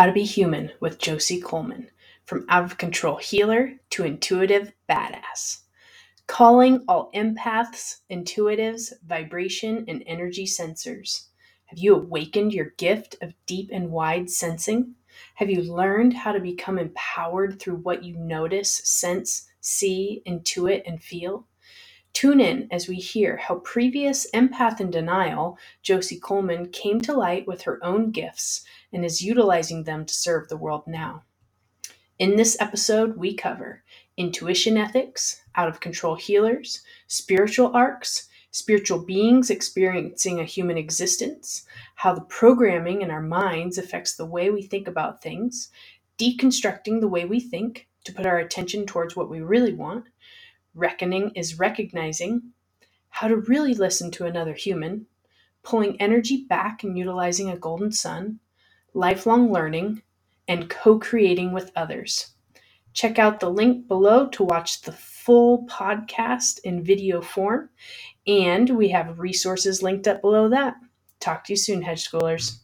How to Be Human with Josie Coleman, from out of control healer to intuitive badass. Calling all empaths, intuitives, vibration, and energy sensors. Have you awakened your gift of deep and wide sensing? Have you learned how to become empowered through what you notice, sense, see, intuit, and feel? Tune in as we hear how previous empath in denial, Josie Coleman, came to light with her own gifts and is utilizing them to serve the world now. In this episode, we cover intuition ethics, out of control healers, spiritual arcs, spiritual beings experiencing a human existence, how the programming in our minds affects the way we think about things, deconstructing the way we think to put our attention towards what we really want, Reckoning is recognizing how to really listen to another human, pulling energy back and utilizing a golden sun, lifelong learning, and co creating with others. Check out the link below to watch the full podcast in video form, and we have resources linked up below that. Talk to you soon, Hedge Schoolers.